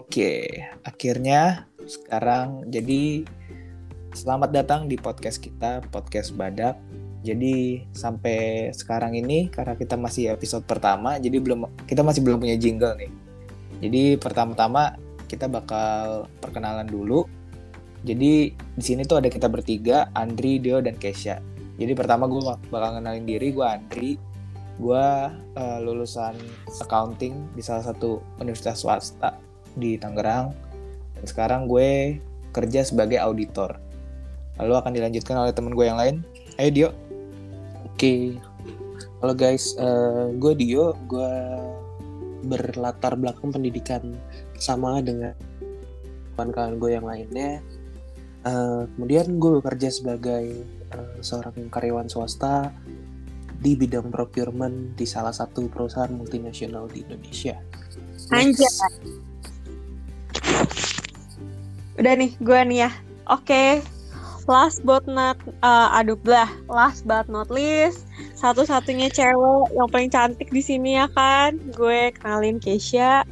Oke, akhirnya sekarang jadi selamat datang di podcast kita, podcast Badak. Jadi sampai sekarang ini karena kita masih episode pertama, jadi belum kita masih belum punya jingle nih. Jadi pertama-tama kita bakal perkenalan dulu. Jadi di sini tuh ada kita bertiga, Andri, Dio, dan Kesha. Jadi pertama gue bakal kenalin diri, gue Andri. Gue uh, lulusan accounting di salah satu universitas swasta di Tangerang. Dan sekarang gue kerja sebagai auditor. Lalu akan dilanjutkan oleh temen gue yang lain. Ayo Dio. Oke. Halo guys. Uh, gue Dio. Gue berlatar belakang pendidikan sama dengan kawan-kawan gue yang lainnya. Uh, kemudian gue bekerja sebagai uh, seorang karyawan swasta di bidang procurement di salah satu perusahaan multinasional di Indonesia. Anjay. Udah nih, gue nih ya. Oke. Okay. Last but not uh, aduh lah, last but not least, satu-satunya cewek yang paling cantik di sini ya kan. Gue kenalin Keisha.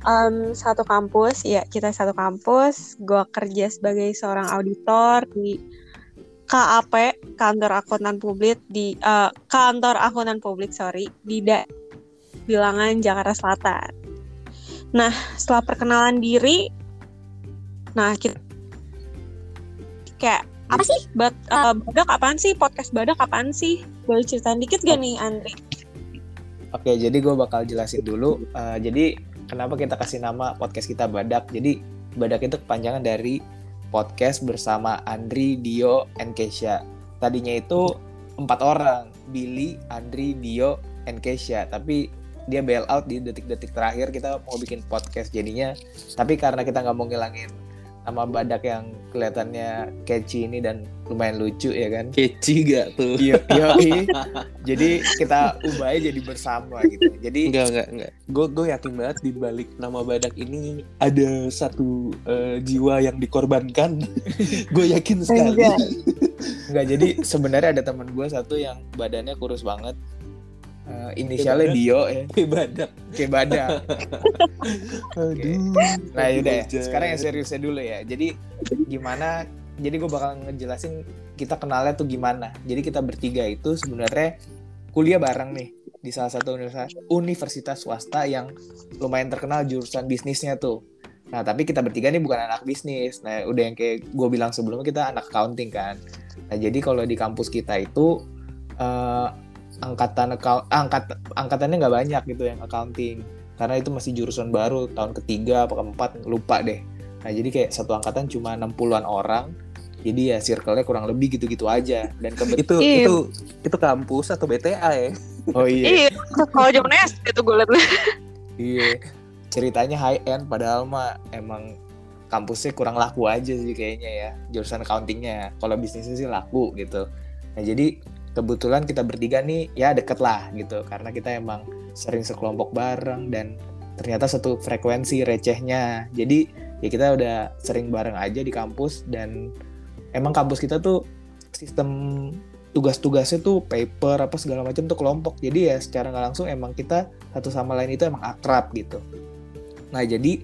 Um, satu kampus, ya kita satu kampus. Gue kerja sebagai seorang auditor di KAP, kantor akuntan publik di uh, kantor akuntan publik sorry di da bilangan Jakarta Selatan. Nah, setelah perkenalan diri, Nah, kita kayak apa sih? Bad, uh, badak apaan sih? Podcast badak apaan sih? Boleh ceritain dikit gak nih, Andri? Oke, jadi gue bakal jelasin dulu. Uh, jadi kenapa kita kasih nama podcast kita Badak? Jadi Badak itu kepanjangan dari podcast bersama Andri, Dio, and Kesha. Tadinya itu empat orang, Billy, Andri, Dio, and Kesha. Tapi dia bail out di detik-detik terakhir kita mau bikin podcast jadinya. Tapi karena kita nggak mau ngilangin sama badak yang kelihatannya catchy ini dan lumayan lucu ya kan? Catchy gak tuh? Iya iya jadi kita ubah aja jadi bersama gitu. Jadi enggak enggak enggak gue gue yakin banget di balik nama badak ini ada satu uh, jiwa yang dikorbankan. Gue yakin sekali. Enggak, enggak jadi sebenarnya ada teman gue satu yang badannya kurus banget uh, inisialnya Dio ya. Kayak badak kayak badak okay. nah yaudah ya. Sekarang yang seriusnya dulu ya. Jadi gimana? Jadi gue bakal ngejelasin kita kenalnya tuh gimana. Jadi kita bertiga itu sebenarnya kuliah bareng nih di salah satu universitas, universitas swasta yang lumayan terkenal jurusan bisnisnya tuh. Nah, tapi kita bertiga nih bukan anak bisnis. Nah, udah yang kayak gue bilang sebelumnya kita anak accounting kan. Nah, jadi kalau di kampus kita itu uh, angkatan angkat angkatannya nggak banyak gitu yang accounting. Karena itu masih jurusan baru tahun ketiga apa keempat lupa deh. Nah jadi kayak satu angkatan cuma 60-an orang. Jadi ya circle-nya kurang lebih gitu-gitu aja. Dan itu iya. itu itu kampus atau BTA ya? Oh iya. Iya kalau zaman SD itu gue liat iya. Ceritanya high end padahal mah emang kampusnya kurang laku aja sih kayaknya ya jurusan accountingnya. Kalau bisnisnya sih laku gitu. Nah jadi kebetulan kita bertiga nih ya deket lah gitu. Karena kita emang sering sekelompok bareng dan ternyata satu frekuensi recehnya. Jadi ya kita udah sering bareng aja di kampus dan emang kampus kita tuh sistem tugas-tugasnya tuh paper apa segala macam tuh kelompok. Jadi ya secara nggak langsung emang kita satu sama lain itu emang akrab gitu. Nah jadi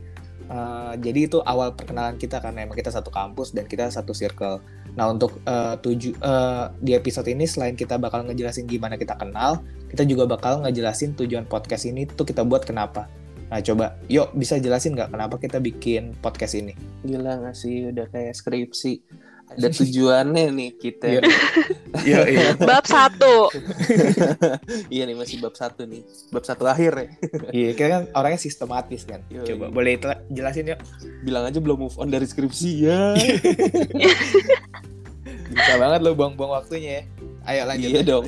uh, jadi itu awal perkenalan kita karena emang kita satu kampus dan kita satu circle Nah untuk uh, tuju uh, di episode ini selain kita bakal ngejelasin gimana kita kenal, kita juga bakal ngejelasin tujuan podcast ini tuh kita buat kenapa. Nah coba, yuk bisa jelasin nggak kenapa kita bikin podcast ini? Gila nggak sih, udah kayak skripsi. Ada tujuannya nih kita. Iya, iya. iya. Bab satu. iya nih masih bab satu nih. Bab satu akhir ya. iya, kita kan orangnya sistematis kan. Yo, Coba boleh itu jelasin yuk. Bilang aja belum move on dari skripsi ya. Bisa banget lo buang-buang waktunya ya. Ayo lanjut. Iya dong.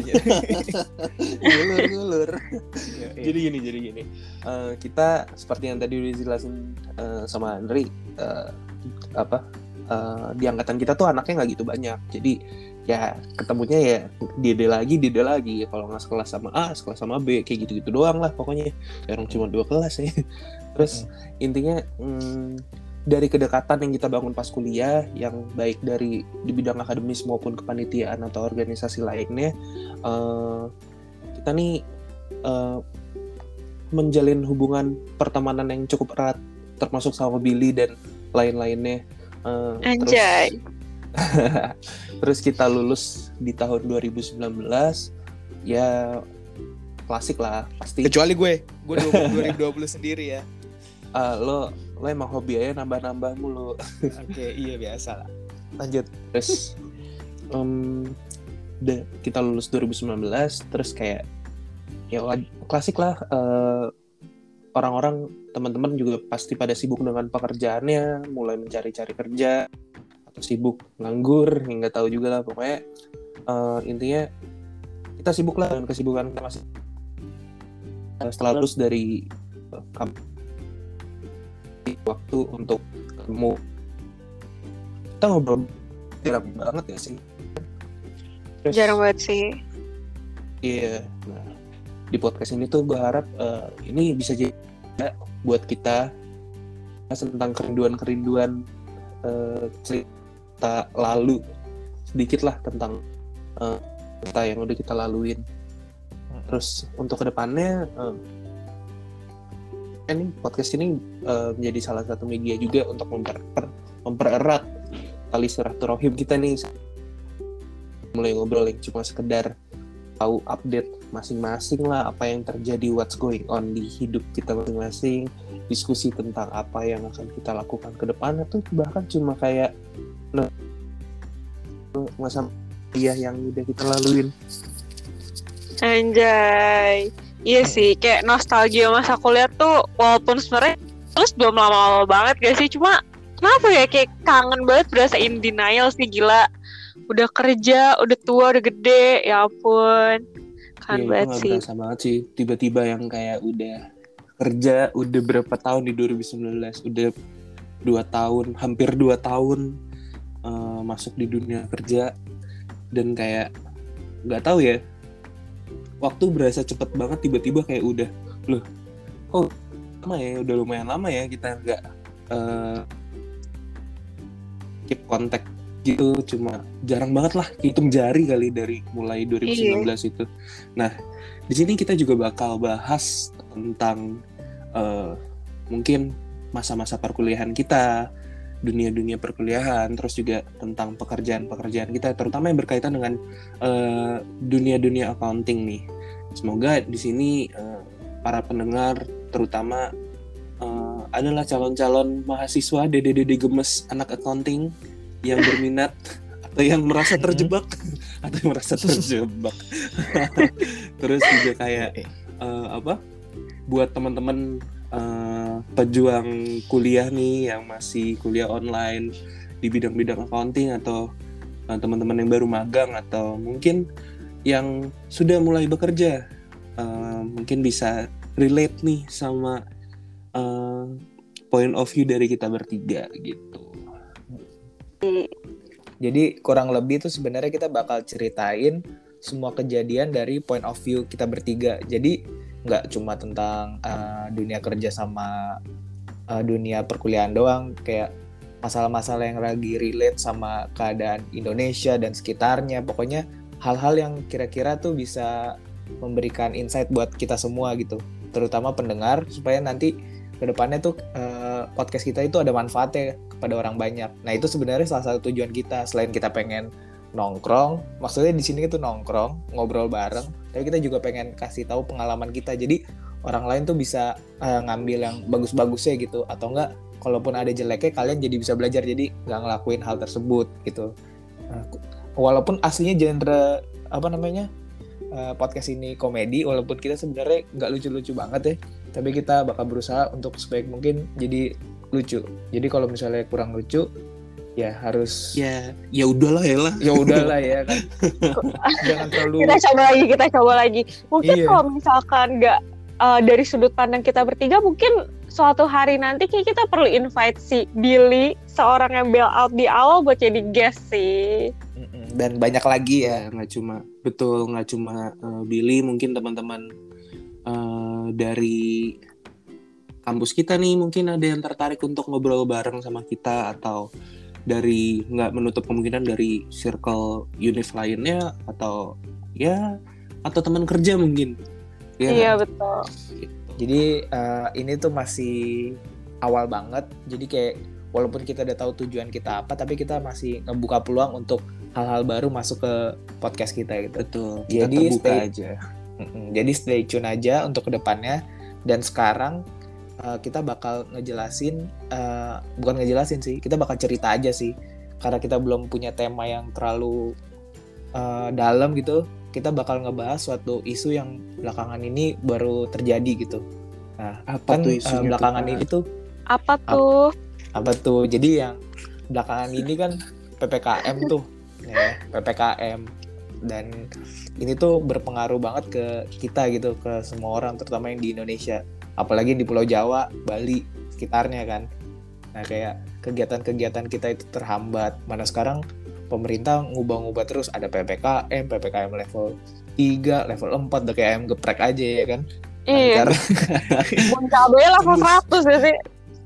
ngulur ngulur. iya. Jadi gini, jadi gini. Uh, kita seperti yang tadi udah dijelasin uh, sama Andri, uh, apa uh, di angkatan kita tuh anaknya nggak gitu banyak. Jadi ya ketemunya ya dia lagi dia lagi kalau nggak sekelas sama A sekelas sama B kayak gitu gitu doang lah pokoknya orang cuma dua kelas ya terus hmm. intinya hmm, dari kedekatan yang kita bangun pas kuliah yang baik dari di bidang akademis maupun kepanitiaan atau organisasi lainnya uh, kita nih uh, menjalin hubungan pertemanan yang cukup erat termasuk sama Billy dan lain-lainnya. Uh, Anjay. terus, terus kita lulus di tahun 2019 ya klasik lah pasti. Kecuali gue. Gue 2020 sendiri ya uh, lo lo emang hobi aja nambah-nambah mulu. Oke iya biasa lah. Lanjut. Terus um, de, kita lulus 2019 terus kayak ya klasik lah uh, orang-orang teman-teman juga pasti pada sibuk dengan pekerjaannya mulai mencari-cari kerja atau sibuk nganggur nggak tahu juga lah pokoknya uh, intinya kita sibuk lah dengan kesibukan kita masih setelah lulus dari uh, waktu untuk ketemu. Kita ngobrol jarang banget ya sih? Terus, jarang banget sih. Iya nah di podcast ini tuh gue harap uh, ini bisa jadi buat kita tentang kerinduan-kerinduan uh, cerita lalu sedikit lah tentang uh, cerita yang udah kita laluin. Terus untuk ke depannya uh, ini podcast ini uh, menjadi salah satu media juga untuk memper mempererat tali silaturahim kita nih. Mulai ngobrol yang cuma sekedar tahu update masing-masing lah apa yang terjadi what's going on di hidup kita masing-masing diskusi tentang apa yang akan kita lakukan ke depan itu bahkan cuma kayak masa iya yang udah kita laluin? Anjay Iya sih, kayak nostalgia masa kuliah tuh walaupun sebenarnya terus belum lama-lama banget gak sih, cuma kenapa ya kayak kangen banget berasa in denial sih gila. Udah kerja, udah tua, udah gede, ya ampun. Kan ya, banget sih. Berasa banget sih, tiba-tiba yang kayak udah kerja udah berapa tahun di 2019, udah dua tahun, hampir dua tahun uh, masuk di dunia kerja dan kayak nggak tahu ya waktu berasa cepet banget tiba-tiba kayak udah loh kok lama ya? Udah lumayan lama ya kita nggak uh, keep kontak gitu. Cuma jarang banget lah hitung jari kali dari mulai 2019 iya. itu. Nah di sini kita juga bakal bahas tentang uh, mungkin masa-masa perkuliahan kita dunia-dunia perkuliahan, terus juga tentang pekerjaan-pekerjaan kita, terutama yang berkaitan dengan uh, dunia-dunia accounting nih. Semoga di sini uh, para pendengar, terutama uh, adalah calon-calon mahasiswa dede-dede gemes anak accounting yang berminat atau yang merasa terjebak atau yang merasa terjebak. terus juga kayak uh, apa? Buat teman-teman uh, pejuang kuliah nih yang masih kuliah online di bidang-bidang accounting atau uh, teman-teman yang baru magang atau mungkin yang sudah mulai bekerja uh, mungkin bisa relate nih sama uh, point of view dari kita bertiga gitu. Jadi kurang lebih tuh sebenarnya kita bakal ceritain semua kejadian dari point of view kita bertiga. Jadi nggak cuma tentang uh, dunia kerja sama uh, dunia perkuliahan doang kayak masalah-masalah yang lagi relate sama keadaan Indonesia dan sekitarnya. Pokoknya hal-hal yang kira-kira tuh bisa memberikan insight buat kita semua gitu. Terutama pendengar supaya nanti ke depannya tuh uh, podcast kita itu ada manfaatnya kepada orang banyak. Nah itu sebenarnya salah satu tujuan kita selain kita pengen nongkrong maksudnya di sini itu nongkrong ngobrol bareng tapi kita juga pengen kasih tahu pengalaman kita. Jadi orang lain tuh bisa uh, ngambil yang bagus-bagusnya gitu. Atau enggak kalaupun ada jeleknya kalian jadi bisa belajar. Jadi nggak ngelakuin hal tersebut gitu. Uh, walaupun aslinya genre apa namanya uh, podcast ini komedi walaupun kita sebenarnya nggak lucu-lucu banget ya tapi kita bakal berusaha untuk sebaik mungkin jadi lucu. Jadi kalau misalnya kurang lucu ya harus ya ya udahlah ya lah ya udahlah ya kan. Jangan terlalu kita coba lagi kita coba lagi. Mungkin iya. kalau misalkan nggak uh, dari sudut pandang kita bertiga mungkin suatu hari nanti kayak kita perlu invite si Billy seorang yang bail out di awal buat jadi guest sih. Dan banyak lagi ya nggak cuma betul nggak cuma uh, Billy mungkin teman-teman uh, dari kampus kita nih mungkin ada yang tertarik untuk ngobrol bareng sama kita atau dari nggak menutup kemungkinan dari circle univ lainnya atau ya atau teman kerja mungkin ya, iya betul gitu. jadi uh, ini tuh masih awal banget jadi kayak walaupun kita udah tahu tujuan kita apa tapi kita masih ngebuka peluang untuk hal-hal baru masuk ke podcast kita gitu betul kita Jadi terbuka stay- aja. Jadi stay tune aja untuk ke depannya. Dan sekarang uh, kita bakal ngejelasin, uh, bukan ngejelasin sih, kita bakal cerita aja sih. Karena kita belum punya tema yang terlalu uh, dalam gitu, kita bakal ngebahas suatu isu yang belakangan ini baru terjadi gitu. Nah, apa kan tuh uh, isunya tuh, belakangan Kak? ini tuh Apa tuh? apa tuh? Jadi yang belakangan ini kan ppkm tuh, ya ppkm dan ini tuh berpengaruh banget ke kita gitu, ke semua orang, terutama yang di Indonesia, apalagi di Pulau Jawa, Bali, sekitarnya kan. Nah kayak kegiatan-kegiatan kita itu terhambat. Mana sekarang pemerintah ngubah-ngubah terus ada ppkm, ppkm level 3, level 4, udah kayak ayam geprek aja ya kan. Iya, Karena- bon cabe level 100 ya sih.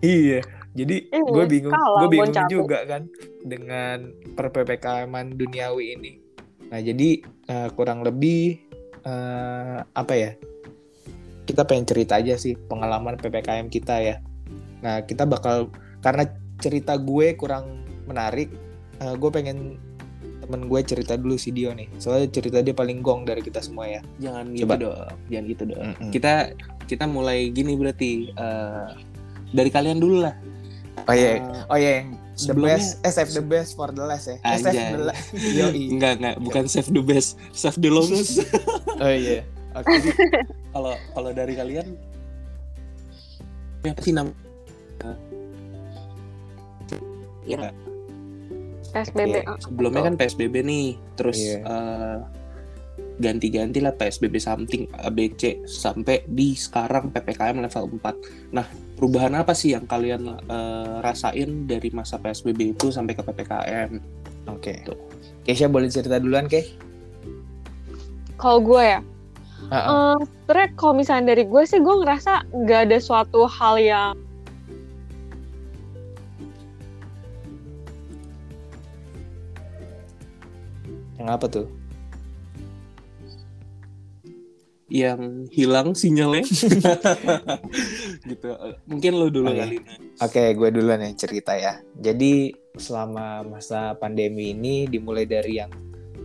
Iya, jadi Iya, gue bingung, gue bingung Bon juga kan dengan per ppkm duniawi ini. Nah jadi eh, kurang lebih eh, apa ya? Kita pengen cerita aja sih pengalaman ppkm kita ya. Nah kita bakal karena cerita gue kurang menarik, eh, gue pengen temen gue cerita dulu si Dio nih. Soalnya cerita dia paling gong dari kita semua ya. jangan Coba. gitu dong jangan gitu dong Mm-mm. kita kita mulai gini berarti eh, dari kalian dulu lah Oh iya, Eh, oh iya yang the sebelumnya- best, eh save the best for the last ya. Eh, save the last. Yoi. enggak enggak bukan save the best save the longest Oh iya. Oke. kalau kalau dari kalian apa sih nama Iya. PSBB. Iya. sebelumnya kan PSBB nih terus Iya. eh, ganti-ganti lah PSBB something ABC sampai di sekarang PPKM level 4 nah perubahan apa sih yang kalian eh, rasain dari masa PSBB itu sampai ke PPKM Oke. Keisha boleh cerita duluan, Ke? Kalau gue ya, Eh, sebenarnya kalau misalnya dari gue sih gue ngerasa nggak ada suatu hal yang Yang apa tuh? yang hilang sinyalnya gitu mungkin lo dulu kali Nah. Oke, gue duluan yang cerita ya. Jadi selama masa pandemi ini dimulai dari yang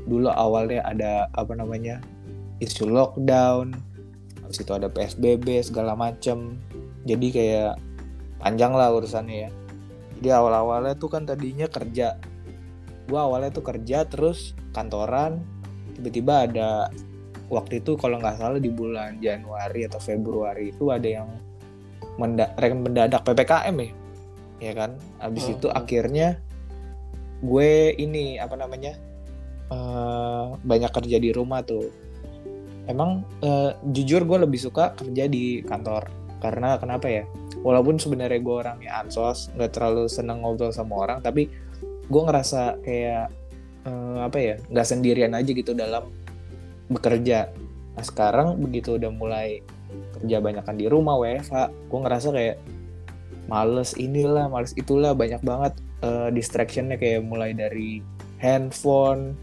dulu awalnya ada apa namanya isu lockdown, habis itu ada PSBB segala macem. Jadi kayak panjang lah urusannya ya. Jadi awal-awalnya tuh kan tadinya kerja. Gue awalnya tuh kerja terus kantoran. Tiba-tiba ada waktu itu kalau nggak salah di bulan Januari atau Februari itu ada yang menda rem mendadak ppkm ya ya kan abis Hmm, itu akhirnya gue ini apa namanya eh, banyak kerja di rumah tuh emang eh, jujur gue lebih suka kerja di kantor. Karena kenapa ya? Walaupun sebenarnya gue orangnya ansos nggak terlalu seneng ngobrol sama orang tapi gue ngerasa kayak eh, apa ya nggak sendirian aja gitu dalam bekerja. Nah sekarang begitu udah mulai kerja banyakan di rumah WFH gue ngerasa kayak males inilah males itulah banyak banget eh, distractionnya kayak mulai dari handphone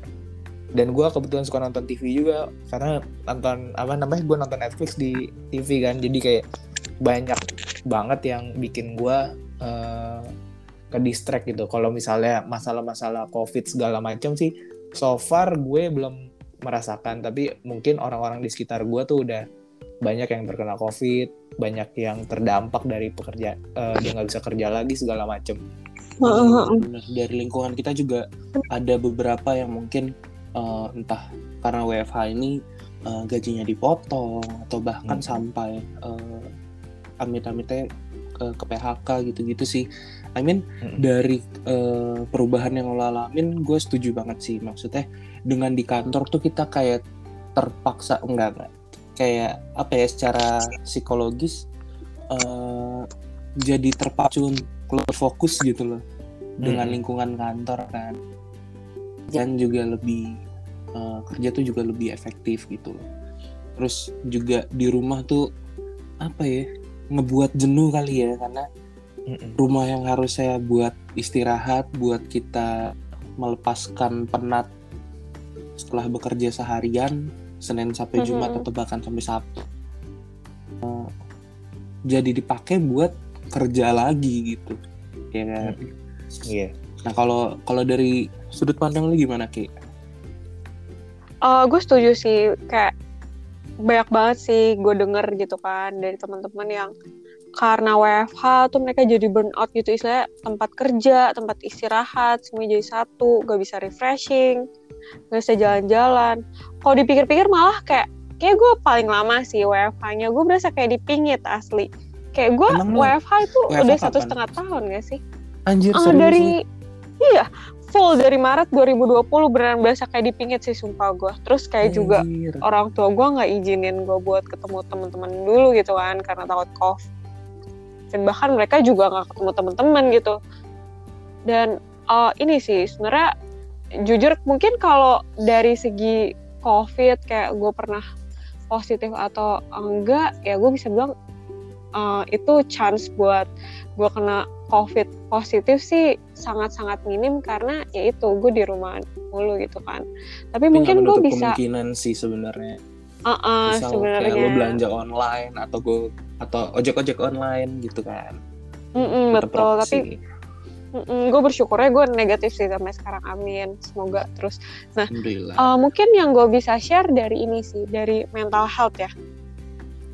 dan gue kebetulan suka nonton TV juga karena nonton apa namanya gue nonton Netflix di TV kan. Jadi kayak banyak banget yang bikin gue eh, ke distract gitu. Kalau misalnya masalah-masalah covid segala macam sih so far gue belum merasakan. Tapi mungkin orang-orang di sekitar gue tuh udah banyak yang terkena covid banyak yang terdampak dari pekerja eh, dia nggak bisa kerja lagi segala macem. Dari lingkungan kita juga ada beberapa yang mungkin eh, entah karena WFH ini eh, gajinya dipotong atau bahkan Hmm. sampai eh, amit-amitnya ke, ke PHK gitu-gitu sih. I mean Mm-mm. dari eh, perubahan yang lo alamin, gue setuju banget sih. Maksudnya dengan di kantor tuh kita kayak terpaksa enggak enggak kayak apa ya secara psikologis eh, jadi terpacu untuk fokus gitu loh dengan Mm-mm. lingkungan kantor kan dan juga lebih eh, kerja tuh juga lebih efektif gitu loh terus juga di rumah tuh apa ya ngebuat jenuh kali ya karena Mm-mm. rumah yang harus saya buat istirahat buat kita melepaskan penat setelah bekerja seharian Senin sampai Jumat Mhm. atau bahkan sampai Sabtu Eh, jadi dipakai buat kerja lagi gitu ya kan Iya. nah kalau kalau dari sudut pandang lu gimana ki Eh, gue setuju sih kayak banyak banget sih gue denger gitu kan dari teman-teman yang karena WFH tuh mereka jadi burnout gitu istilahnya tempat kerja, tempat istirahat semua jadi satu, gak bisa refreshing, gak bisa jalan-jalan. Kalau dipikir-pikir malah kayak kayak gue paling lama sih WFH-nya gue berasa kayak dipingit asli. Kayak gue WFH itu WFH udah satu setengah tahun gak sih? anjir serius dari iya full dari Maret 2020 beneran berasa kayak dipingit sih sumpah gue. Terus kayak juga orang tua gue nggak izinin gue buat ketemu teman-teman dulu gitu kan karena takut covid. Dan bahkan mereka juga nggak ketemu teman-teman gitu. Dan eh, ini sih sebenarnya jujur mungkin kalau dari segi covid kayak gue pernah positif atau enggak ya gue bisa bilang eh, itu chance buat gue kena covid positif sih sangat-sangat minim karena ya itu gue di rumah mulu gitu kan tapi, Tapi mungkin gue bisa kemungkinan sih sebenarnya Uh, uh, sebenarnya. kayak lo belanja online atau gue atau ojek ojek online gitu kan Mm-mm, Tetep betul, rokok tapi sih. gue bersyukurnya gue negatif sih sampai sekarang. Amin. Semoga terus. alhamdulillah Uh, mungkin yang gue bisa share dari ini sih, dari mental health ya.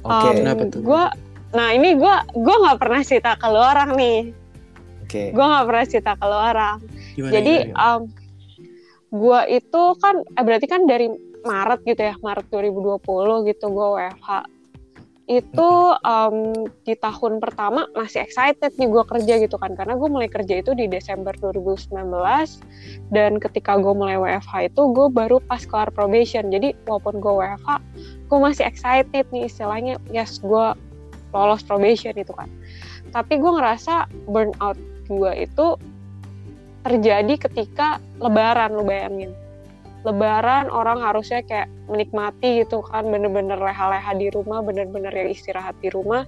Oke. Um, Kenapa tuh? Gue, nah ini gue gue nggak pernah cerita ke lu orang nih. Oke. Gue nggak pernah cerita ke orang. Gimana, Jadi gimana? um, gue itu kan, eh, berarti kan dari Maret gitu ya, Maret 2020 gitu gue WFH. Itu um, di tahun pertama masih excited nih gue kerja gitu kan, karena gue mulai kerja itu di Desember 2019 dan ketika gue mulai WFH itu gue baru pas kelar probation. Jadi walaupun gue WFH, gue masih excited nih istilahnya, yes gue lolos probation itu kan. Tapi gue ngerasa burnout gue itu terjadi ketika lebaran lu bayangin lebaran orang harusnya kayak menikmati gitu kan bener-bener leha-leha di rumah bener-bener yang istirahat di rumah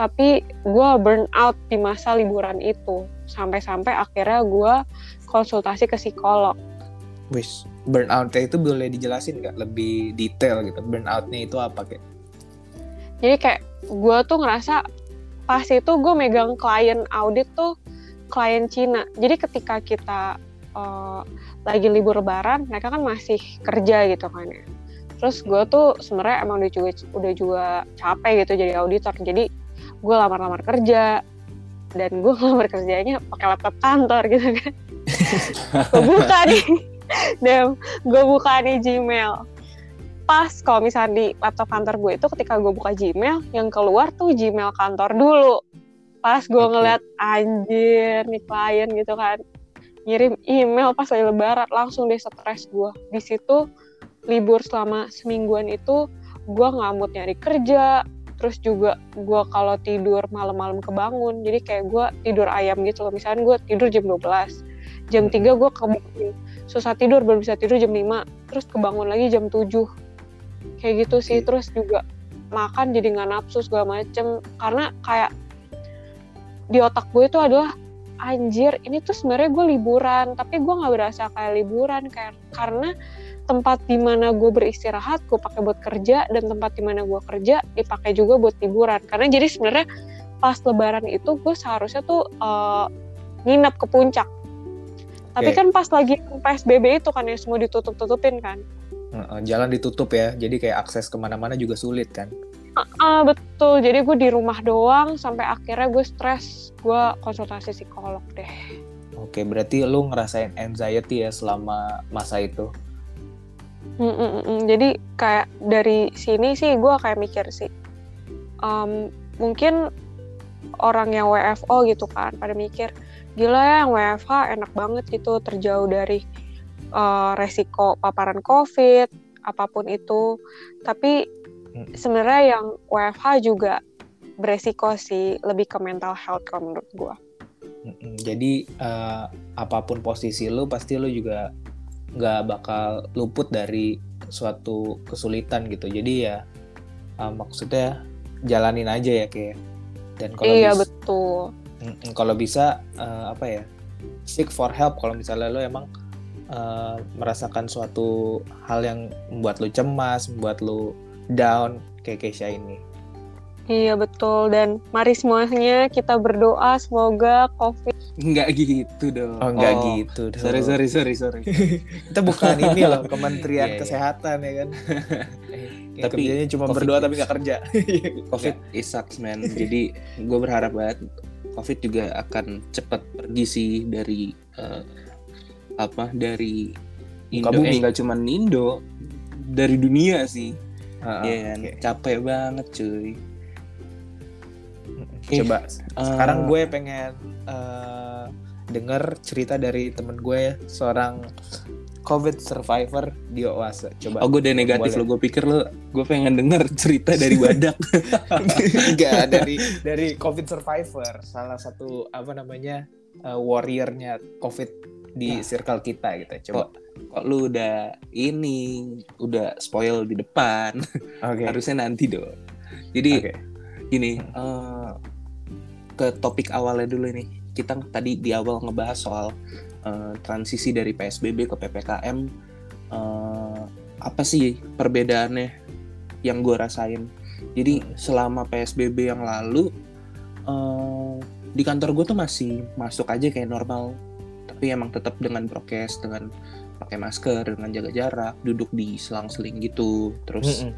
tapi gue burn out di masa liburan itu sampai-sampai akhirnya gue konsultasi ke psikolog Wis, burnout-nya itu boleh dijelasin nggak lebih detail gitu? Burnout-nya itu apa kayak? jadi kayak gue tuh ngerasa pas itu gue megang klien audit tuh klien Cina. Jadi ketika kita eh, lagi libur lebaran mereka kan masih kerja gitu kan ya. Terus gue tuh sebenarnya emang udah juga udah juga capek gitu jadi auditor. Jadi gue lamar-lamar kerja dan gue lamar kerjanya pakai laptop kantor gitu kan. Gue buka nih dan gue buka nih Gmail. Pas kalau misalnya di laptop kantor gue itu ketika gue buka Gmail yang keluar tuh Gmail kantor dulu pas gue Oke. ngeliat anjir nih klien gitu kan. Ngirim email pas lagi lebaran langsung deh stres gue di situ libur selama semingguan itu gue nggak mood nyari kerja. Terus juga gue kalau tidur malam-malam kebangun jadi kayak gue tidur ayam gitu loh. Misalnya gue tidur jam 12 jam 3 gue kebangun. Susah tidur baru bisa tidur jam 5 terus kebangun lagi jam 7 kayak gitu sih. Oke. terus juga makan jadi nggak nafsu segala macem. Karena kayak di otak gue itu adalah anjir ini tuh sebenarnya gue liburan tapi gue nggak berasa kayak liburan kayak karena tempat di mana gue beristirahat gue pakai buat kerja dan tempat di mana gue kerja dipakai juga buat liburan. Karena jadi sebenarnya pas lebaran itu gue seharusnya tuh eh, nginep ke puncak. Tapi kan pas lagi psbb itu kan ya semua ditutup tutupin kan jalan ditutup ya, jadi kayak akses ke mana-mana juga sulit kan? Ah betul, jadi gue di rumah doang sampai akhirnya gue stres, gue konsultasi psikolog deh. Oke, berarti lu ngerasain anxiety ya selama masa itu? Mm, mm, mm, mm. Jadi kayak dari sini sih gue kayak mikir sih, em, mungkin orang yang WFO gitu kan pada mikir, gila ya yang WFH enak banget gitu terjauh dari eh, resiko paparan COVID apa pun itu, tapi Hmm. sebenarnya yang WFH juga beresiko sih lebih ke mental health kalau menurut gue. Jadi eh, apa pun posisi lu, pasti lu juga nggak bakal luput dari suatu kesulitan gitu. Jadi ya eh, maksudnya jalanin aja ya kayak. Dan kalau Iya bis- betul. Kalau bisa eh, apa ya seek for help kalau misalnya lo emang eh, merasakan suatu hal yang membuat lo cemas, membuat lo down kayak Keisha ini. Iya betul dan mari semuanya kita berdoa semoga COVID Enggak gitu dong. Oh, enggak gitu dong. Sorry sorry sorry sorry. Kita bukan ini loh, Kementerian Iya, iya. Kesehatan ya kan. Yang Tapi kerjanya cuma COVID- berdoa tapi nggak kerja. Covid is sucks man. Jadi gue berharap banget Covid juga akan cepat pergi sih dari eh, apa dari Indo. Bumi. Eh, nggak cuman Indo, dari dunia sih. Iya kan? oke. Capek banget cuy. Coba Eh, sekarang gue pengen eh, denger cerita dari temen gue ya, seorang COVID survivor di Oase. Coba. Oh gue udah negatif lo, gue pikir lo gue pengen denger cerita dari badak Enggak dari dari COVID survivor, salah satu apa namanya eh, warriornya COVID di Nah. circle kita gitu. Coba. Kok lu udah ini, udah spoil di depan? Oke. Harusnya nanti dong Jadi Oke. gini eh, ke topik awalnya dulu nih kita tadi di awal ngebahas soal eh, transisi dari PSBB ke ppkm eh, apa sih perbedaannya yang gue rasain? Jadi selama PSBB yang lalu eh, di kantor gue tuh masih masuk aja kayak normal. Tapi emang tetap dengan prokes dengan pakai masker dengan jaga jarak duduk di selang-seling gitu terus Mm-mm.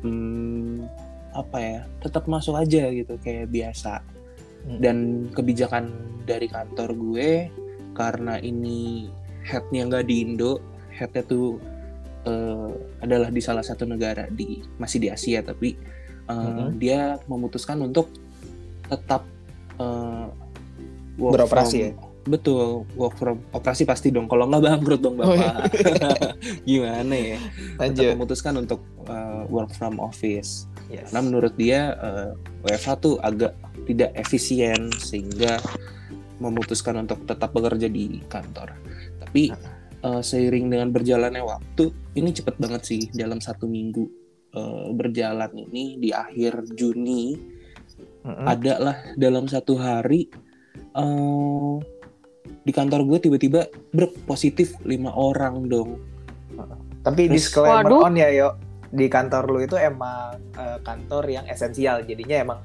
hmm, apa ya tetap masuk aja gitu kayak biasa Mm. dan kebijakan dari kantor gue karena ini headnya nggak di Indo headnya tuh eh, adalah di salah satu negara di masih di Asia tapi eh, Mhm. dia memutuskan untuk tetap work Beroperasi from- ya? Betul work from operasi pasti dong kalau nggak bangkrut dong Oh, iya. bapak gimana ya tetap Lanjut. memutuskan untuk uh, work from office Yes. karena menurut dia uh, WFH tuh agak tidak efisien sehingga memutuskan untuk tetap bekerja di kantor tapi uh, seiring dengan berjalannya waktu ini cepet banget sih dalam satu minggu uh, berjalan ini di akhir Juni Mm-mm. ada lah dalam satu hari uh, di kantor gue tiba-tiba berpositif lima orang dong Tapi Terus- disclaimer Waduh. on ya, yo. Di kantor lu itu emang eh, kantor yang esensial, jadinya emang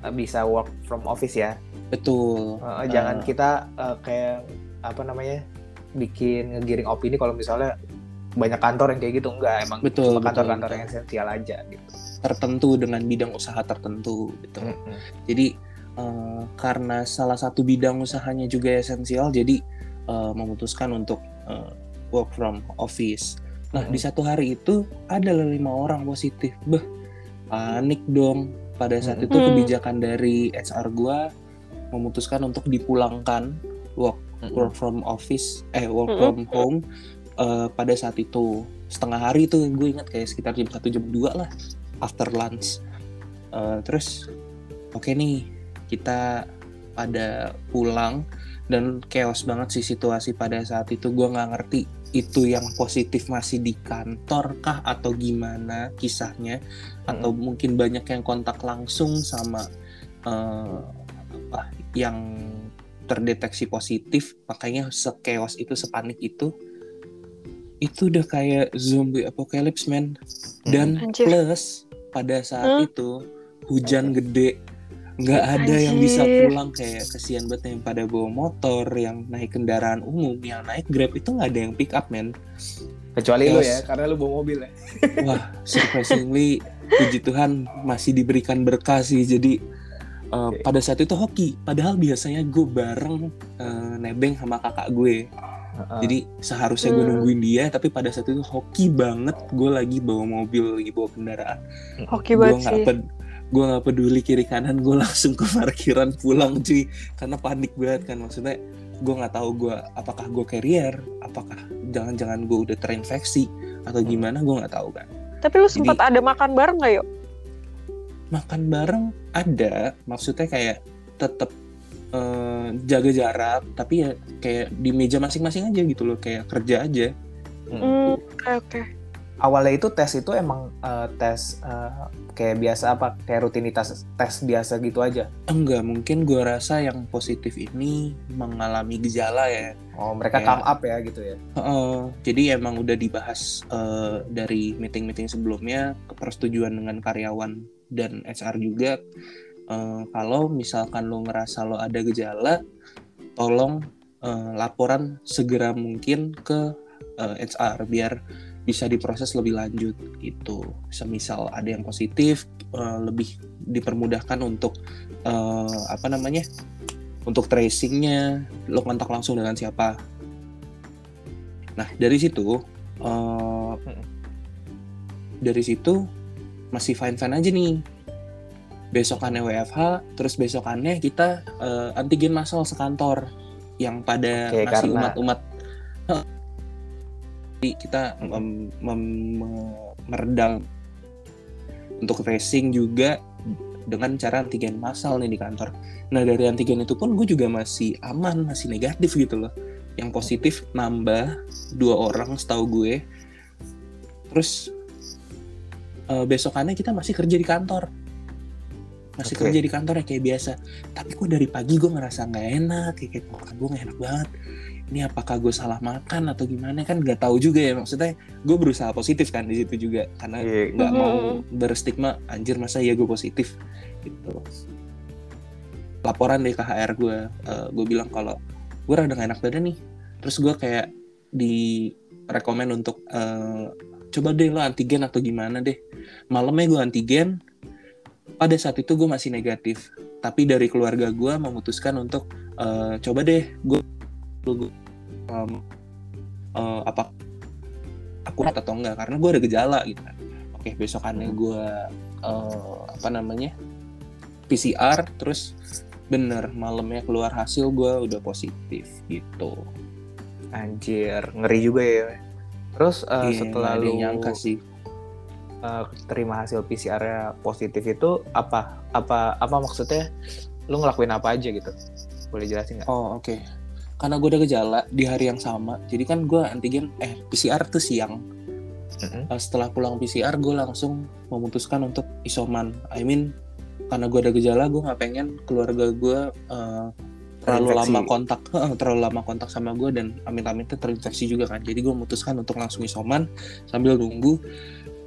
eh, bisa work from office ya. betul Eh, jangan Uh, kita eh, kayak apa namanya bikin ngegiring opini kalau misalnya banyak kantor yang kayak gitu enggak emang Betul, kantor-kantor betul. yang esensial aja gitu. tertentu dengan bidang usaha tertentu gitu Mm-mm. Jadi eh, karena salah satu bidang usahanya juga esensial, jadi eh, memutuskan untuk eh, work from office. Nah Mhm. di satu hari itu ada lima orang positif, beh panik dong. Pada saat Mhm. itu Hmm. kebijakan dari HR gua memutuskan untuk dipulangkan work Mm-mm. work from office, eh work Mhm. from home eh, pada saat itu setengah hari itu gue ingat kayak sekitar jam satu jam 2 lah after lunch. Eh, terus oke nih kita pada pulang dan chaos banget sih situasi pada saat itu. Gue nggak ngerti itu yang positif masih di kantor kah atau gimana kisahnya atau mungkin banyak yang kontak langsung sama eh, apa yang terdeteksi positif makanya sekeos itu sepanik itu itu udah kayak zombie apocalypse man dan Anjir. plus pada saat Hmm. itu hujan gede nggak ada yang bisa Anjir. pulang kayak kesian banget yang pada bawa motor yang naik kendaraan umum yang naik grab itu nggak ada yang pick up man Kecuali lu Yes. ya, karena lu bawa mobil ya. wah surprisingly puji Tuhan masih diberikan berkah sih jadi uh, Oke. pada saat itu hoki padahal biasanya gue bareng uh, nebeng sama kakak gue jadi seharusnya gue Hmm. nungguin dia tapi pada saat itu hoki banget gue lagi bawa mobil lagi bawa kendaraan Hoki gue banget nggak sih. Gue nggak peduli kiri kanan gue langsung ke parkiran pulang cuy karena panik banget kan maksudnya gue nggak tahu gue apakah gue carrier apakah jangan-jangan gue udah terinfeksi atau Hmm. gimana gue nggak taau kan Tapi lu sempat ada makan bareng gak yuk? makan bareng ada maksudnya kayak tetap eh, jaga jarak tapi ya kayak di meja masing-masing aja gitu loh kayak kerja aja Hmm, oke oke. Awalnya itu tes itu emang eh, tes eh, kayak biasa apa? Kayak rutinitas tes biasa gitu aja. enggak mungkin gue rasa yang positif ini mengalami gejala ya Oh, mereka Kayak- come up ya gitu ya. Heeh, jadi emang udah dibahas eh, dari meeting-meeting sebelumnya persetujuan dengan karyawan dan HR juga uh, kalau misalkan lo ngerasa lo ada gejala tolong uh, laporan segera mungkin ke uh, HR biar bisa diproses lebih lanjut gitu. Semisal ada yang positif uh, lebih dipermudahkan untuk uh, apa namanya untuk tracingnya lo kontak langsung dengan siapa. Nah dari situ uh, dari situ masih fine fine aja nih. Besokannya WFH terus besokannya kita uh, antigen massal sekantor yang pada Oke, masih karena- umat-umat kita mem- mem- meredam untuk tracing juga dengan cara antigen massal nih di kantor. Nah dari antigen itu pun gue juga masih aman, masih negatif gitu loh. Yang positif nambah dua orang setahu gue. Terus eh, besokannya kita masih kerja di kantor. Masih Oke. kerja di kantor ya kayak biasa. Tapi kok dari pagi gue ngerasa nggak enak, kayak, kayak gue nggak enak banget. Ini apakah gue salah makan atau gimana? Kan nggak tahu juga ya maksudnya gue berusaha positif kan di situ juga karena Iya. nggak Mhm. mau berstigma anjir masa ya gue positif? Gitu. Laporan deh ke HR gue gue bilang kalau gue rada gak enak badan nih. Terus gue kayak di rekomen untuk eh, coba deh lo antigen atau gimana deh. Malamnya gue antigen pada saat itu gue masih negatif. Tapi dari keluarga gue memutuskan untuk eh, coba deh gue gue em, eh, apa akurat atau enggak karena gue ada gejala gitu kan oke besokannya gue eh, apa namanya PCR terus bener malamnya keluar hasil gue udah positif gitu Anjir, ngeri juga ya. Terus uh, Iya, setelah lu yang nyangka sih uh, terima hasil PCR-nya positif itu apa apa apa maksudnya? Lu ngelakuin apa aja gitu? Boleh jelasin nggak? oh oke karena gue ada gejala di hari yang sama. Jadi kan gue antigen eh PCR tuh siang. Mm-mm. Uh, setelah pulang PCR gue langsung memutuskan untuk isoman. I mean karena gue ada gejala gue nggak pengen keluarga gue uh, terlalu Terinfeksi. lama kontak. Terlalu lama kontak sama gue dan amit-amitnya terinfeksi juga kan. Jadi gue memutuskan untuk langsung isoman sambil nunggu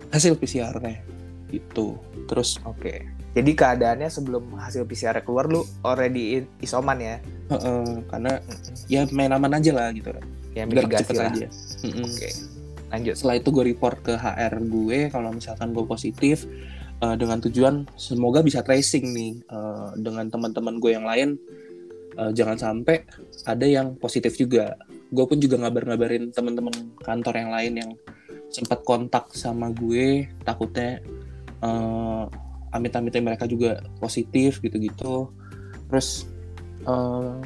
hasil PCR-nya gitu. Terus Oke. Jadi keadaannya sebelum hasil PCR keluar lu already isoman ya? uh, karena Mm-mm. ya main aman aja lah gitu Ya mitigasi lah. aja Mm-mm. Oke. Lanjut. setelah itu gue report ke HR gue kalau misalkan gue positif uh, dengan tujuan semoga bisa tracing nih uh, dengan teman-teman gue yang lain uh, jangan sampai ada yang positif juga gue pun juga ngabar-ngabarin teman-teman kantor yang lain yang sempat kontak sama gue takutnya uh, amit-amitnya mereka juga positif gitu-gitu. Terus uh,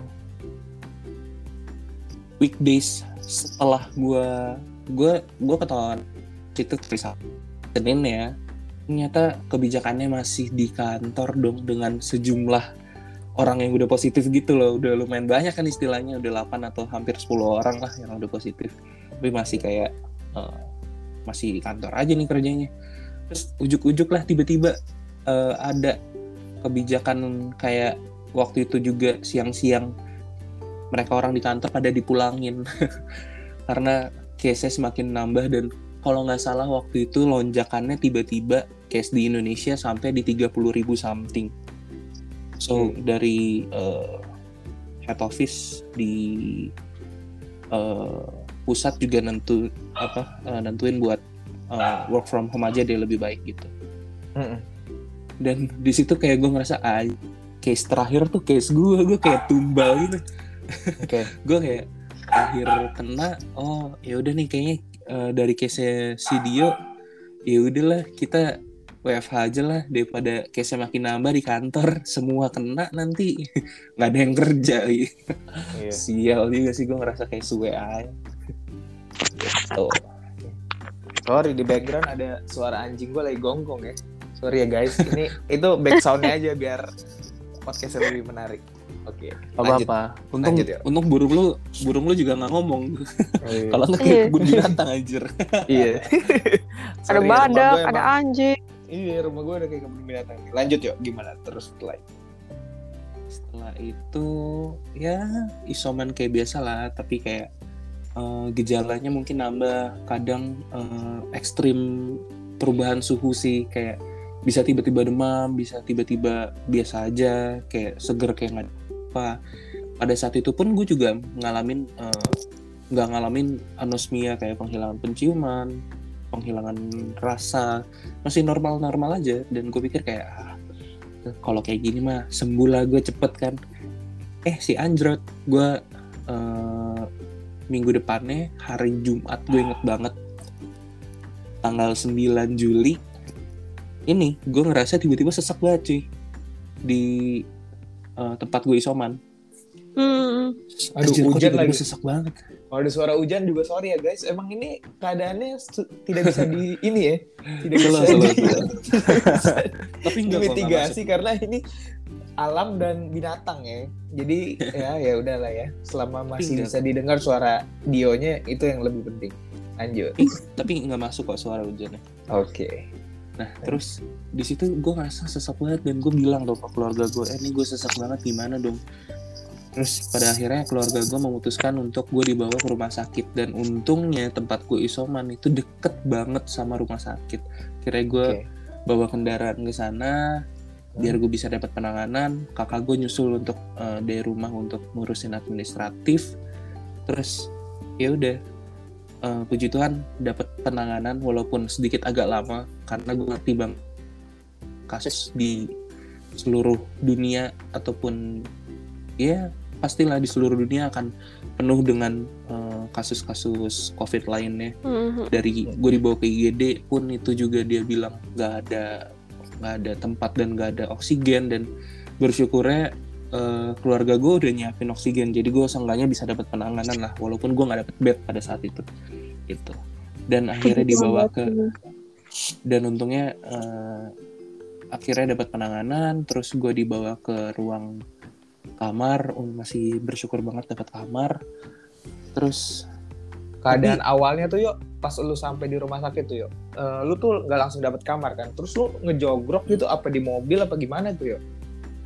weekdays setelah gue gue gue ketahuan itu tulisan Senin ya ternyata kebijakannya masih di kantor dong dengan sejumlah orang yang udah positif gitu loh. Udah lumayan banyak kan istilahnya udah 8 atau hampir 10 orang lah yang udah positif. Tapi masih kayak eh, masih di kantor aja nih kerjanya. Terus ujuk-ujuk lah tiba-tiba eh, ada kebijakan kayak waktu itu juga siang-siang mereka orang di kantor pada dipulangin karena case-nya semakin nambah dan kalau nggak salah waktu itu lonjakannya tiba-tiba case di Indonesia sampai di 30.000 something. So dari eh, head office di eh, pusat juga nentu apa eh, nentuin buat eh, work from home aja deh lebih baik gitu. Mm-mm. Dan di situ kayak gue ngerasa ah case terakhir tuh case gue gue kayak tumbal gitu Oke. gue kayak akhir kena oh ya udah nih kayaknya eh, dari case si Dio ya udahlah kita WFH aja lah daripada case makin nambah di kantor semua kena nanti nggak ada yang kerja gitu. Iya. sial juga sih gue ngerasa kayak suwe aja gitu. Sorry di background ada suara anjing gue lagi gonggong ya. Sorry ya guys, ini itu back soundnya aja biar podcastnya lebih menarik. Oke, lanjut. apa untung Lanjut, ya. untung burung lu burung lu juga nggak ngomong Iya. kalau nggak kayak kebun binatang anjir iya. Ada Sorry, rumah badak, ada emang- anjing. Iya, rumah gue udah kayak kebun binatang. Lanjut yuk, gimana terus setelah itu? setelah itu ya isoman kayak biasa lah tapi kayak eh, gejalanya mungkin nambah kadang eh, ekstrim perubahan suhu sih kayak bisa tiba-tiba demam bisa tiba-tiba biasa aja kayak seger kayak nggak apa. Pada saat itu pun gue juga ngalamin eh, nggak uh, ngalamin anosmia kayak penghilangan penciuman penghilangan rasa. Masih normal-normal aja dan gue pikir kayak ah, kalau kayak gini mah sembuh lah gue cepet kan. Eh si anjrot gue uh, minggu depannya hari Jumat gue inget banget. Tanggal 9 Juli ini gue ngerasa tiba-tiba sesak banget cuy di uh, tempat gue isoman Hmm. Aduh, Anjir, kok hujan lagi. sesak banget Kalau ada suara hujan juga sorry ya guys. Emang ini keadaannya tidak bisa di ini ya. Tidak bisa di, tapi enggak mitigasi karena ini alam dan binatang ya. Jadi ya ya udahlah ya. Selama masih bisa didengar suara Dionya itu yang lebih penting. Lanjut. tapi nggak masuk kok suara hujannya Oke. Nah terus di situ gue ngerasa sesak banget dan gue bilang dong ke keluarga gue, eh ini gue sesak banget gimana dong? Terus pada akhirnya keluarga gue memutuskan untuk gue dibawa ke rumah sakit dan untungnya tempat gue isoman itu deket banget sama rumah sakit. Kira gue Oke. bawa kendaraan ke sana biar gue bisa dapat penanganan. Kakak gue nyusul untuk eh, dari rumah untuk ngurusin administratif. Terus ya udah eh, puji Tuhan dapat penanganan walaupun sedikit agak lama karena gue ngerti bang kasus di seluruh dunia ataupun ya pastilah di seluruh dunia akan penuh dengan eh, kasus-kasus covid lainnya Hmm. dari gue dibawa ke IGD pun itu juga dia bilang nggak ada nggak ada tempat dan nggak ada oksigen dan bersyukurnya eh, keluarga gue udah nyiapin oksigen jadi gue seenggaknya bisa dapat penanganan lah walaupun gue nggak dapet bed pada saat itu gitu dan akhirnya dibawa ke dan untungnya eh, akhirnya dapat penanganan terus gue dibawa ke ruang kamar oh, masih bersyukur banget dapat kamar terus Keadaan awalnya tuh yuk pas lu sampai di rumah sakit tuh yuk. eh, lu tuh nggak langsung dapat kamar kan. Terus lu ngejogrok gitu apa di mobil apa gimana tuh yuk?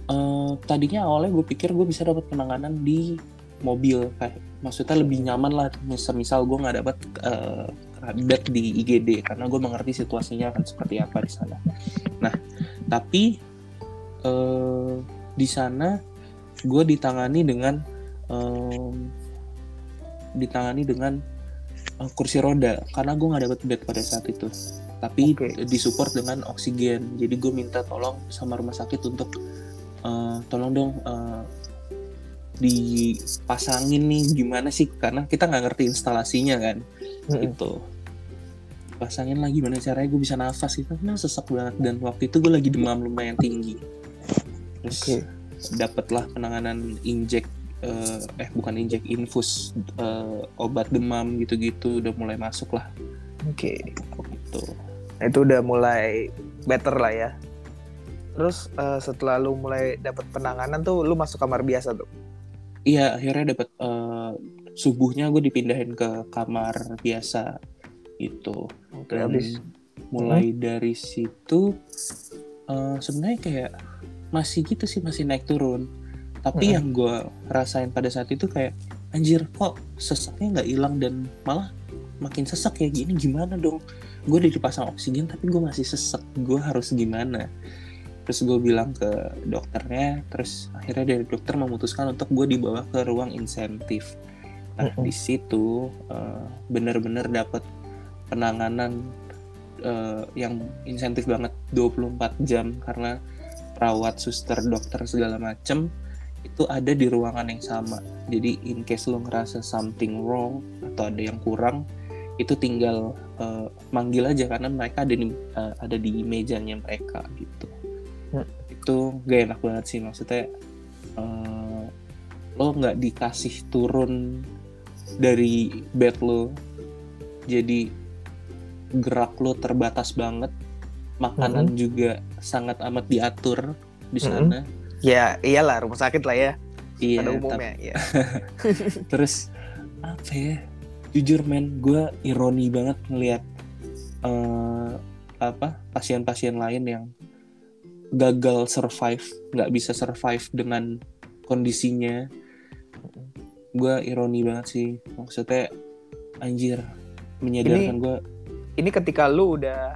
Eh, tadinya awalnya gue pikir gue bisa dapat penanganan di mobil kayak maksudnya lebih nyaman lah misal misal gue nggak dapat eh, bed di IGD karena gue mengerti situasinya akan seperti apa di sana nah tapi eh, di sana gue ditangani dengan em, ditangani dengan eh, kursi roda karena gue nggak dapat bed pada saat itu tapi Oke. disupport dengan oksigen jadi gue minta tolong sama rumah sakit untuk eh, tolong dong eh, dipasangin nih gimana sih? Karena kita nggak ngerti instalasinya kan gitu. Pasangin lagi gimana caranya gue bisa nafas gitu. Nah sesak banget dan waktu itu gue lagi demam lumayan tinggi. Terus Oke. dapatlah penanganan injek eh, eh bukan injek infus eh, obat demam gitu-gitu. Udah mulai masuk lah Oke. gitu. Nah, itu udah mulai better lah ya. Terus eh, setelah lu mulai dapat penanganan tuh lu masuk kamar biasa tuh. iya akhirnya dapat eh, subuhnya gue dipindahin ke kamar biasa gitu. Oke, dan habis. mulai dari situ eh, sebenarnya kayak masih gitu sih masih naik turun. Tapi Mhm. yang gue rasain pada saat itu kayak anjir kok sesaknya nggak hilang dan malah makin sesak kayak gini gimana dong? Gue udah dipasang oksigen tapi gue masih sesek gue harus gimana terus gue bilang ke dokternya terus akhirnya dari dokter memutuskan untuk gue dibawa ke ruang insentif nah Mhm. di situ eh, bener-bener dapat penanganan eh, yang insentif banget 24 jam karena perawat, suster, dokter segala macem itu ada di ruangan yang sama. Jadi in case lo ngerasa something wrong atau ada yang kurang, itu tinggal eh, manggil aja karena mereka ada di eh, ada di mejanya mereka gitu. Hmm. Itu gak enak banget sih maksudnya eh, lo nggak dikasih turun dari bed lo, jadi gerak lo terbatas banget, makanan juga sangat amat diatur di Mm-mm. sana. Ya iyalah rumah sakit lah ya. Iya, pada tapi- umumnya. Ya. terus apa ya jujur men gue ironi banget ngelihat eh, apa pasien-pasien lain yang gagal survive nggak bisa survive dengan kondisinya gue ironi banget sih maksudnya anjir menyadarkan gue Ini ketika lu udah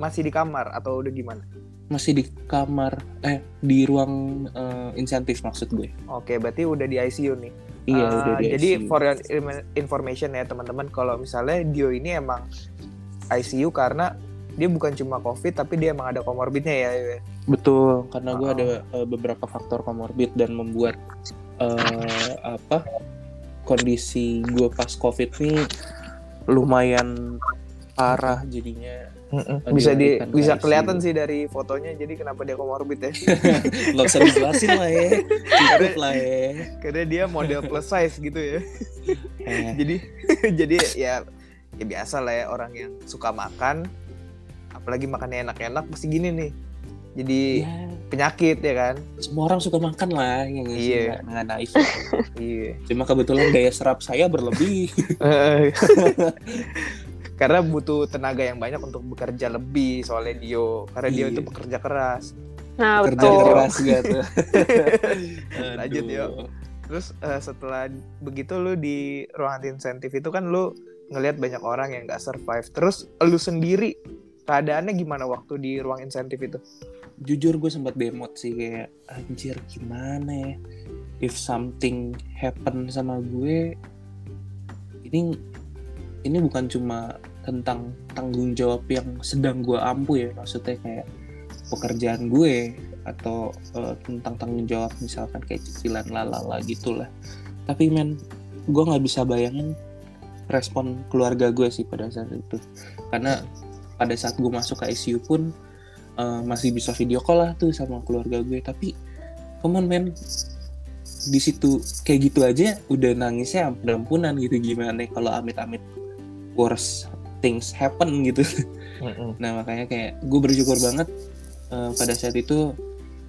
masih di kamar atau udah gimana? Masih di kamar, eh di ruang uh, insentif maksud gue. Oke, berarti udah di ICU nih. Iya, Uh, udah di jadi ICU. for information ya teman-teman, kalau misalnya Dio ini emang ICU karena dia bukan cuma COVID tapi dia emang ada komorbidnya ya. ya. Betul, karena gue Oh. ada uh, beberapa faktor komorbid dan membuat uh, apa kondisi gue pas COVID ini lumayan parah jadinya. Bisa di bisa kelihatan sih dari fotonya jadi kenapa dia komorbid ya. Nggak usah dijelasin lah ya, cukup lah ya. karena dia model plus size gitu ya. Eh, jadi jadi ya ya biasa lah ya orang yang suka makan apalagi makannya enak-enak pasti gini nih. Jadi ya, penyakit ya kan. semua orang suka makan lah yang Iya. nggak naif. Iya. Cuma kebetulan daya serap saya berlebih. karena butuh tenaga yang banyak untuk bekerja lebih soalnya Dio karena Dio Iya. itu bekerja keras Nah, Kerja betul. keras gitu. Lanjut, yuk. terus eh, setelah begitu lu di ruangan insentif itu kan lu ngelihat banyak orang yang nggak survive terus lu sendiri keadaannya gimana waktu di ruang insentif itu? Jujur gue sempat demot sih kayak anjir gimana ya? If something happen sama gue ini ini bukan cuma tentang tanggung jawab yang sedang gue ampu ya maksudnya kayak pekerjaan gue atau eh, tentang tanggung jawab misalkan kayak cicilan lalala gitulah. Tapi men gue nggak bisa bayangin respon keluarga gue sih pada saat itu. Karena pada saat gue masuk ke ICU pun eh, masih bisa video call lah tuh sama keluarga gue. Tapi come on men. Di situ kayak gitu aja udah nangisnya ampunan gitu. Gimana kalau amit-amit worst things happen gitu. Nah makanya kayak gue bersyukur banget eh, pada saat itu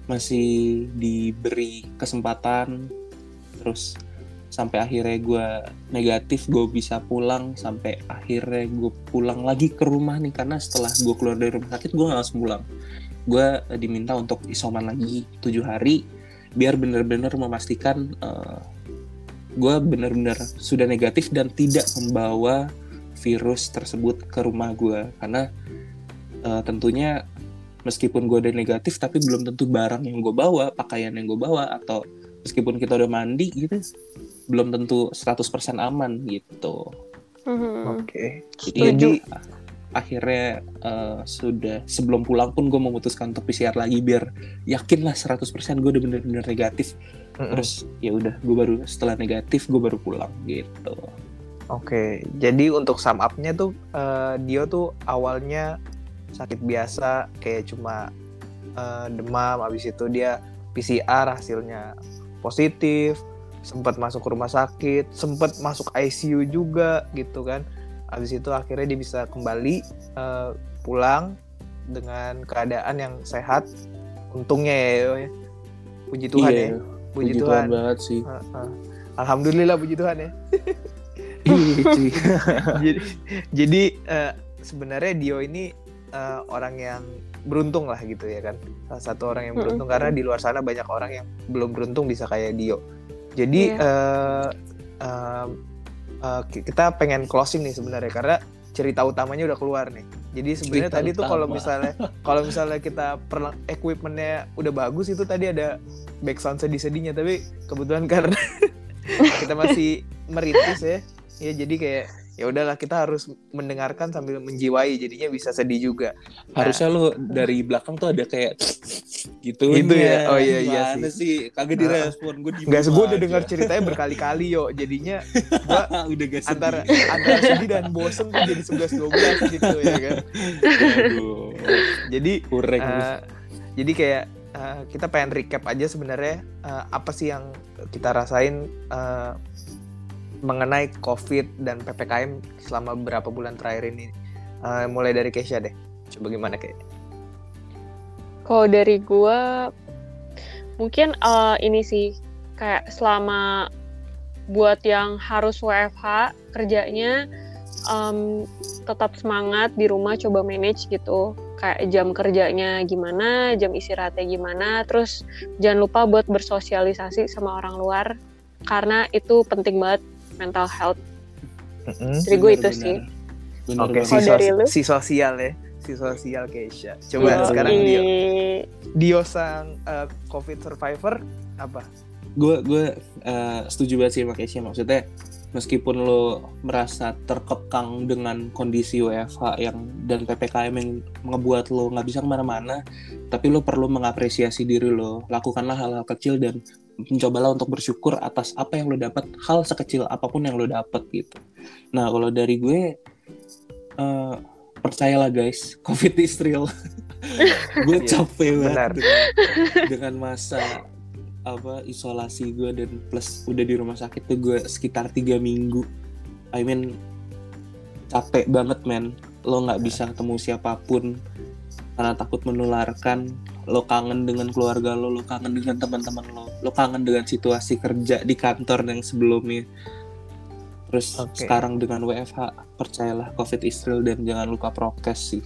masih diberi kesempatan terus sampai akhirnya gue negatif gue bisa pulang sampai akhirnya gue pulang lagi ke rumah nih karena setelah gue keluar dari rumah sakit gue nggak langsung pulang. Gue eh, diminta untuk isoman lagi tujuh hari biar bener-bener memastikan gue bener-bener sudah negatif dan tidak membawa virus tersebut ke rumah gue karena eh, tentunya meskipun gue udah negatif tapi belum tentu barang yang gue bawa pakaian yang gue bawa atau meskipun kita udah mandi gitu belum tentu 100% aman gitu. Mhm. oke. Jadi Setuju. ah, akhirnya eh, sudah sebelum pulang pun gue memutuskan untuk PCR lagi biar yakin lah 100% gue udah bener-bener negatif. Terus ya udah gue baru setelah negatif gue baru pulang gitu. Oke, jadi untuk sum up-nya tuh eh, Dio tuh awalnya sakit biasa kayak cuma eh, demam, habis itu dia PCR hasilnya positif, sempat masuk ke rumah sakit, sempat masuk ICU juga gitu kan. Habis itu akhirnya dia bisa kembali eh, pulang dengan keadaan yang sehat. Untungnya ya, ya. puji Tuhan Iya, ya, puji, puji Tuhan. Tuhan banget sih Heeh. Alhamdulillah puji Tuhan ya. Iya, jadi jadi eh, sebenarnya Dio ini eh, orang yang beruntung lah gitu ya kan salah satu orang yang beruntung karena di luar sana banyak orang yang belum beruntung bisa kayak Dio jadi eh, em, eh, ki- kita pengen closing nih sebenarnya karena cerita utamanya udah keluar nih. Jadi sebenarnya tadi tuh kalau utama. misalnya kalau misalnya kita perla- equipmentnya udah bagus itu tadi ada background sedih-sedihnya. Tapi kebetulan karena kita masih merintis ya. Ya jadi kayak ya udahlah kita harus mendengarkan sambil menjiwai jadinya bisa sedih juga. Harusnya lu dari belakang tuh ada kayak gitu Gitu ya? Oh, iya, iya Gimana sih. kagak direspon gue nggak gue udah dengar ceritanya berkali-kali yo. Jadinya udah gak sedih. antara antara sedih dan bosen tuh jadi 11 12 gitu ya kan? Aduh, jadi kurang eh, jadi kayak eh, kita pengen recap aja sebenarnya eh, apa sih yang kita rasain eh, mengenai COVID dan PPKM selama beberapa bulan terakhir ini. Eh, mulai dari Keisha deh. Coba gimana kayak? Kalau dari gua mungkin eh, ini sih kayak selama buat yang harus WFH kerjanya em, tetap semangat di rumah coba manage gitu kayak jam kerjanya gimana jam istirahatnya gimana terus jangan lupa buat bersosialisasi sama orang luar karena itu penting banget mental health dari gue itu sih Oke, si, sos- dari lu? si sosial ya. Si sosial Keisha. Coba sekarang Dio. Dio sang uh, COVID survivor apa? Gue gue uh, setuju banget sih sama Keisha maksudnya meskipun lo merasa terkekang dengan kondisi WFH yang dan ppkm yang ngebuat lo nggak bisa ke mana-mana tapi lo perlu mengapresiasi diri lo. Lakukanlah hal-hal kecil dan mencobalah untuk bersyukur atas apa yang lo dapat hal sekecil apa pun yang lo dapat gitu. Nah kalau dari gue uh, percayalah guys covid is real. Gue iya, capek banget dengan, dengan masa apa isolasi gue dan plus udah di rumah sakit tuh gue sekitar tiga minggu. I mean capek banget men. Lo nggak bisa ketemu siapa pun karena takut menularkan. Lo kangen dengan keluarga lo lo kangen dengan teman-teman lo lo kangen dengan situasi kerja di kantor yang sebelumnya. Terus okay. sekarang dengan WFH percayalah COVID Israel dan jangan lupa prokes sih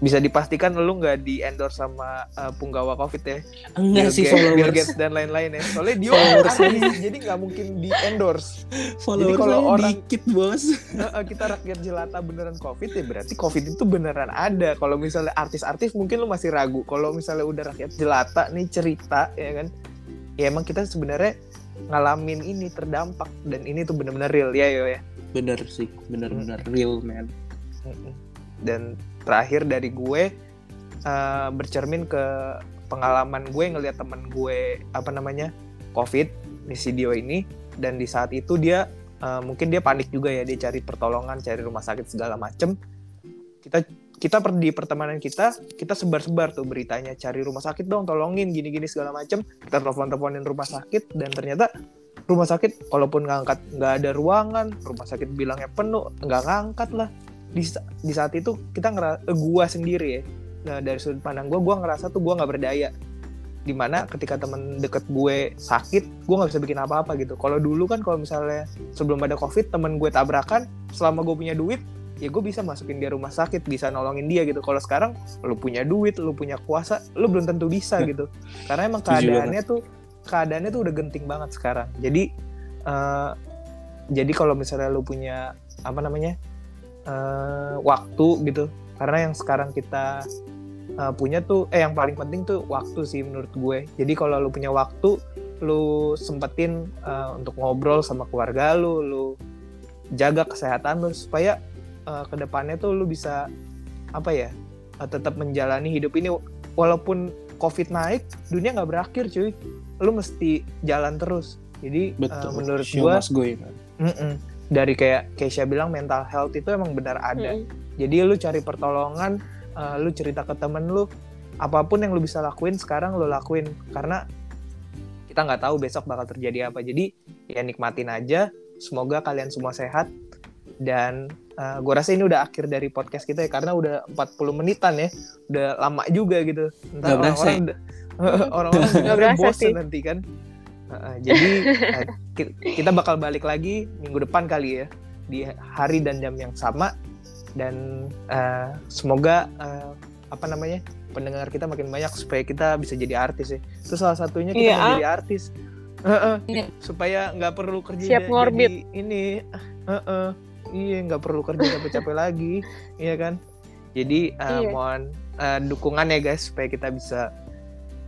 bisa dipastikan lu nggak di endorse sama uh, punggawa covid ya? Enggak Bill sih Gates, followers. Bill Gates dan lain-lain ya. Soalnya dia artis jadi nggak mungkin di endorse jadi kalau orang dikit bos. Uh, kita rakyat jelata beneran covid ya berarti covid itu beneran ada. Kalau misalnya artis-artis mungkin lu masih ragu. Kalau misalnya udah rakyat jelata nih cerita ya kan? Ya emang kita sebenarnya ngalamin ini terdampak dan ini tuh bener-bener real ya yo ya. Bener sih bener-bener hmm. real man. Dan terakhir dari gue uh, bercermin ke pengalaman gue ngelihat temen gue apa namanya covid di video ini. Dan di saat itu dia uh, mungkin dia panik juga ya dia cari pertolongan cari rumah sakit segala macem. Kita kita per, di pertemanan kita kita sebar-sebar tuh beritanya. Cari rumah sakit dong tolongin gini-gini segala macem. Kita telepon-teleponin rumah sakit dan ternyata rumah sakit walaupun ngangkat nggak ada ruangan rumah sakit bilangnya penuh nggak ngangkat lah di, di saat itu kita ngerasa eh, gua sendiri ya. Nah dari sudut pandang gua gua ngerasa tuh gua nggak berdaya. Di mana ketika temen deket gue sakit gue nggak bisa bikin apa-apa gitu. Kalau dulu kan kalau misalnya sebelum ada covid temen gue tabrakan selama gue punya duit ya gue bisa masukin dia rumah sakit bisa nolongin dia gitu. Kalau sekarang lu punya duit lu punya kuasa lu belum tentu bisa gitu. Karena emang keadaannya tuh keadaannya tuh udah genting banget sekarang. Jadi uh, jadi kalau misalnya lu punya apa namanya uh, waktu gitu. Karena yang sekarang kita uh, punya tuh eh yang paling penting tuh waktu sih menurut gue. Jadi kalau lu punya waktu lu sempetin uh, untuk ngobrol sama keluarga lu lu jaga kesehatan lu supaya uh, ke depannya tuh lu bisa apa ya uh, tetap menjalani hidup ini. Walaupun covid naik dunia nggak berakhir cuy. Lu mesti jalan terus. Jadi Betul. Uh, menurut gue mm -mm dari kayak Keisha bilang mental health itu emang benar ada. Hmm. Jadi lu cari pertolongan, uh, lu cerita ke temen lu, apa pun yang lu bisa lakuin sekarang lu lakuin karena kita nggak tahu besok bakal terjadi apa. Jadi ya nikmatin aja. Semoga kalian semua sehat dan uh, eh, gue rasa ini udah akhir dari podcast kita ya karena udah 40 menitan ya. Udah lama juga gitu. Entah orang-orang orang-orang bosan nanti kan. Uh, jadi uh, kita bakal balik lagi minggu depan kali ya di hari dan jam yang sama dan uh, semoga uh, apa namanya pendengar kita makin banyak supaya kita bisa jadi artis ya. Itu salah satunya kita yeah. jadi artis. Uh, uh, yeah. supaya nggak perlu kerja Siap ngorbit. ini uh, uh, iya nggak perlu kerja capek-capek lagi iya kan jadi uh, iya. mohon uh, dukungan ya guys supaya kita bisa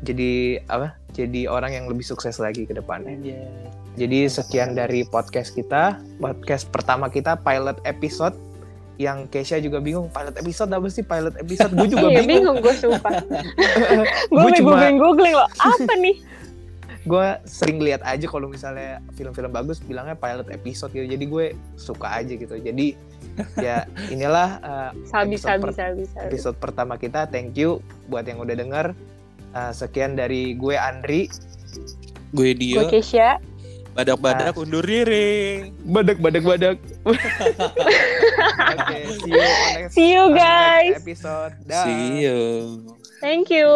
jadi apa jadi orang yang lebih sukses lagi ke depannya. Yeah. Jadi sekian dari podcast kita, podcast pertama kita pilot episode yang Keisha juga bingung pilot episode apa sih pilot episode gue juga iya, bingung. bingung gue sumpah. gue cuma googling googling loh apa nih? gue sering lihat aja kalau misalnya film-film bagus bilangnya pilot episode gitu jadi gue suka aja gitu jadi ya inilah uh, sabi, episode, sabi, per sabi, sabi. episode pertama kita thank you buat yang udah denger Uh, sekian dari gue Andri. Gue Dio. Gue Keisha. Badak-badak uh, undur diri. Badak-badak-badak. okay, see you, see you guys. episode. See you. Thank you.